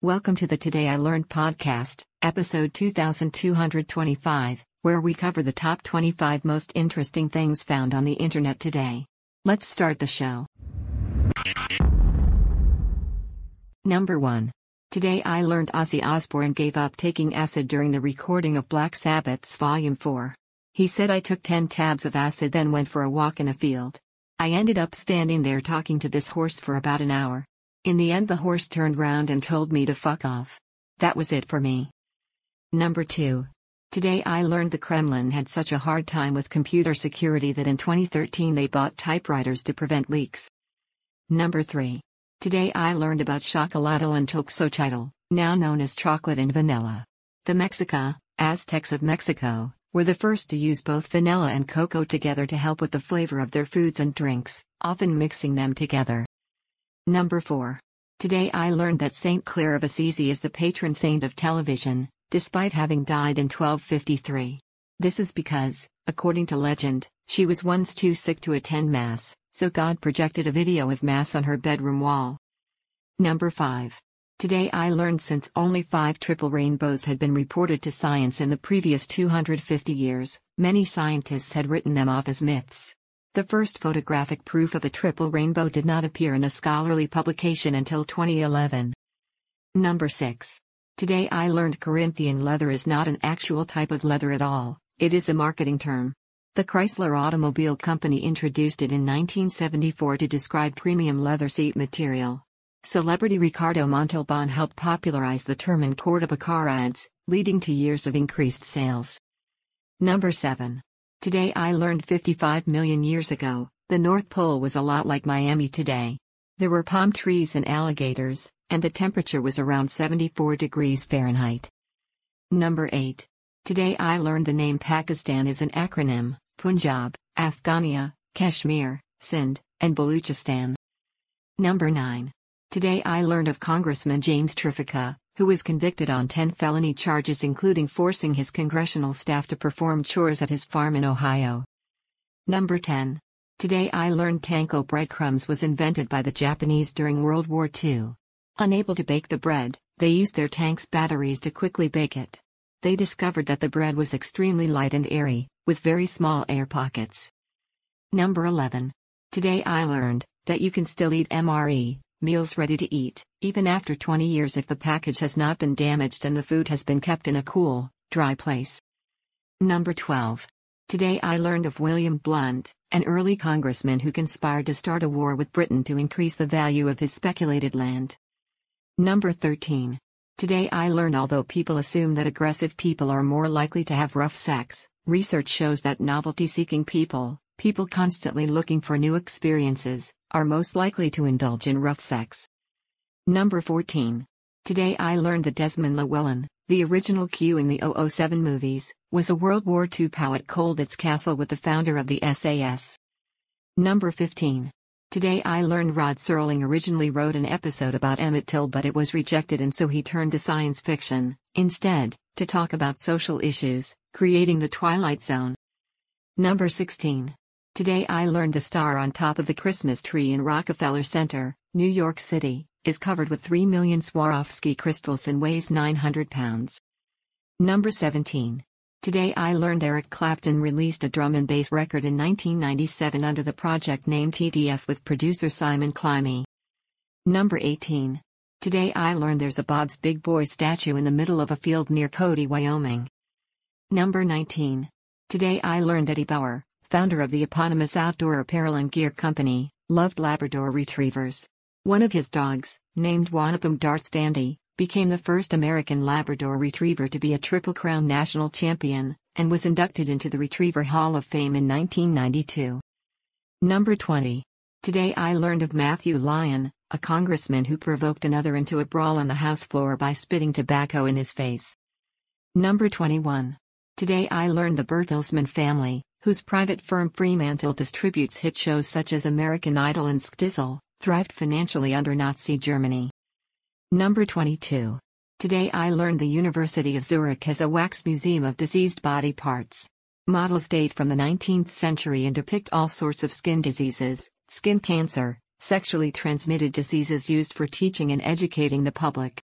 Welcome to the Today I Learned podcast, episode 2225, where we cover the top 25 most interesting things found on the internet today. Let's start the show. Number 1. Today I learned Ozzy Osbourne gave up taking acid during the recording of Black Sabbath's Volume 4. He said I took 10 tabs of acid then went for a walk in a field. I ended up standing there talking to this horse for about an hour. In the end, the horse turned round and told me to fuck off. That was it for me. Number 2. Today I learned the Kremlin had such a hard time with computer security that in 2013 they bought typewriters to prevent leaks. Number 3. Today I learned about Chocolatl and Tolxochitl, now known as chocolate and vanilla. The Mexica, Aztecs of Mexico, were the first to use both vanilla and cocoa together to help with the flavor of their foods and drinks, often mixing them together. Number 4. Today I learned that Saint Clare of Assisi is the patron saint of television, despite having died in 1253. This is because, according to legend, she was once too sick to attend Mass, so God projected a video of Mass on her bedroom wall. Number 5. Today I learned since only five triple rainbows had been reported to science in the previous 250 years, many scientists had written them off as myths. The first photographic proof of a triple rainbow did not appear in a scholarly publication until 2011. Number 6. Today I learned Corinthian leather is not an actual type of leather at all, it is a marketing term. The Chrysler Automobile Company introduced it in 1974 to describe premium leather seat material. Celebrity Ricardo Montalban helped popularize the term in Cordoba car ads, leading to years of increased sales. Number 7. Today I learned 55 million years ago, the North Pole was a lot like Miami today. There were palm trees and alligators, and the temperature was around 74 degrees Fahrenheit. Number 8. Today I learned the name Pakistan is an acronym Punjab, Afghania, Kashmir, Sindh, and Baluchistan. Number 9. Today I learned of Congressman James Traficant, who was convicted on 10 felony charges including forcing his congressional staff to perform chores at his farm in Ohio. Number 10. Today I learned panko breadcrumbs was invented by the Japanese during World War II. Unable to bake the bread, they used their tank's batteries to quickly bake it. They discovered that the bread was extremely light and airy, with very small air pockets. Number 11. Today I learned that you can still eat MRE, meals ready to eat, even after 20 years if the package has not been damaged and the food has been kept in a cool, dry place. Number 12. Today I learned of William Blount, an early congressman who conspired to start a war with Britain to increase the value of his speculated land. Number 13. Today I learned although people assume that aggressive people are more likely to have rough sex, research shows that novelty seeking people, people constantly looking for new experiences, are most likely to indulge in rough sex. Number 14. Today I learned that Desmond Llewellyn, the original Q in the 007 movies, was a World War II POW at Colditz Castle with the founder of the SAS. Number 15. Today I learned Rod Serling originally wrote an episode about Emmett Till but it was rejected and so he turned to science fiction, instead, to talk about social issues, creating the Twilight Zone. Number 16. Today I learned the star on top of the Christmas tree in Rockefeller Center, New York City, is covered with 3 million Swarovski crystals and weighs 900 pounds. Number 17. Today I learned Eric Clapton released a drum and bass record in 1997 under the project name TDF with producer Simon Climie. Number 18. Today I learned there's a Bob's Big Boy statue in the middle of a field near Cody, Wyoming. Number 19. Today I learned Eddie Bauer, founder of the eponymous outdoor apparel and gear company, loved Labrador retrievers. One of his dogs, named Wanapum Darts Dandy, became the first American Labrador retriever to be a Triple Crown national champion, and was inducted into the Retriever Hall of Fame in 1992. Number 20. Today I learned of Matthew Lyon, a congressman who provoked another into a brawl on the House floor by spitting tobacco in his face. Number 21. Today I learned the Bertelsmann family, whose private firm Fremantle distributes hit shows such as American Idol and Skdizzle, thrived financially under Nazi Germany. Number 22. Today I learned the University of Zurich has a wax museum of diseased body parts. Models date from the 19th century and depict all sorts of skin diseases, skin cancer, sexually transmitted diseases used for teaching and educating the public.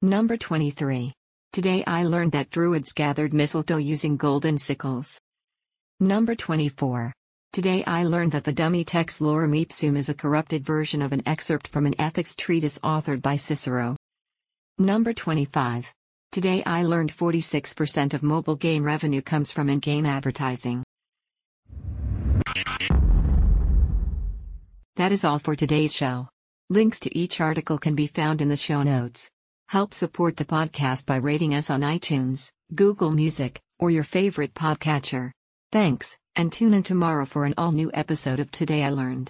Number 23. Today I learned that druids gathered mistletoe using golden sickles. Number 24. Today I learned that the dummy text Lorem Ipsum is a corrupted version of an excerpt from an ethics treatise authored by Cicero. Number 25. Today I learned 46% of mobile game revenue comes from in game advertising. That is all for today's show. Links to each article can be found in the show notes. Help support the podcast by rating us on iTunes, Google Music, or your favorite podcatcher. Thanks, and tune in tomorrow for an all new episode of Today I Learned.